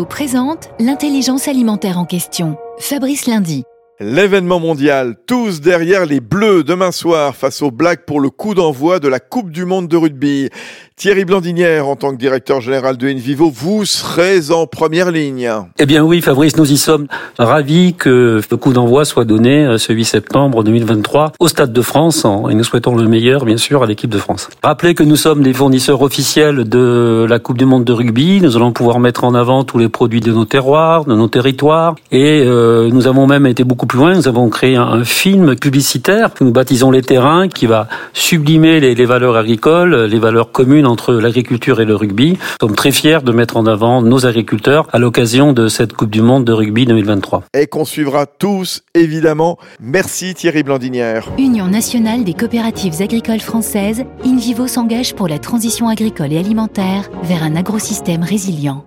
Présente l'intelligence alimentaire en question. Fabrice Lundi. L'événement mondial, tous derrière les Bleus demain soir face aux Blacks pour le coup d'envoi de la Coupe du Monde de rugby. Thierry Blandinière, en tant que directeur général de Envivo, vous serez en première ligne. Eh bien oui, Fabrice, nous y sommes ravis que le coup d'envoi soit donné euh, ce 8 septembre 2023 au Stade de France et nous souhaitons le meilleur, bien sûr, à l'équipe de France. Rappelez que nous sommes des fournisseurs officiels de la Coupe du Monde de rugby. Nous allons pouvoir mettre en avant tous les produits de nos terroirs, de nos territoires et euh, nous avons même été beaucoup plus loin. Nous avons créé un, film publicitaire que nous baptisons Les Terrains qui va sublimer les, les valeurs agricoles, les valeurs communes entre l'agriculture et le rugby. Nous sommes très fiers de mettre en avant nos agriculteurs à l'occasion de cette Coupe du Monde de rugby 2023. Et qu'on suivra tous, évidemment. Merci Thierry Blandinière. Union nationale des coopératives agricoles françaises, InVivo s'engage pour la transition agricole et alimentaire vers un agrosystème résilient.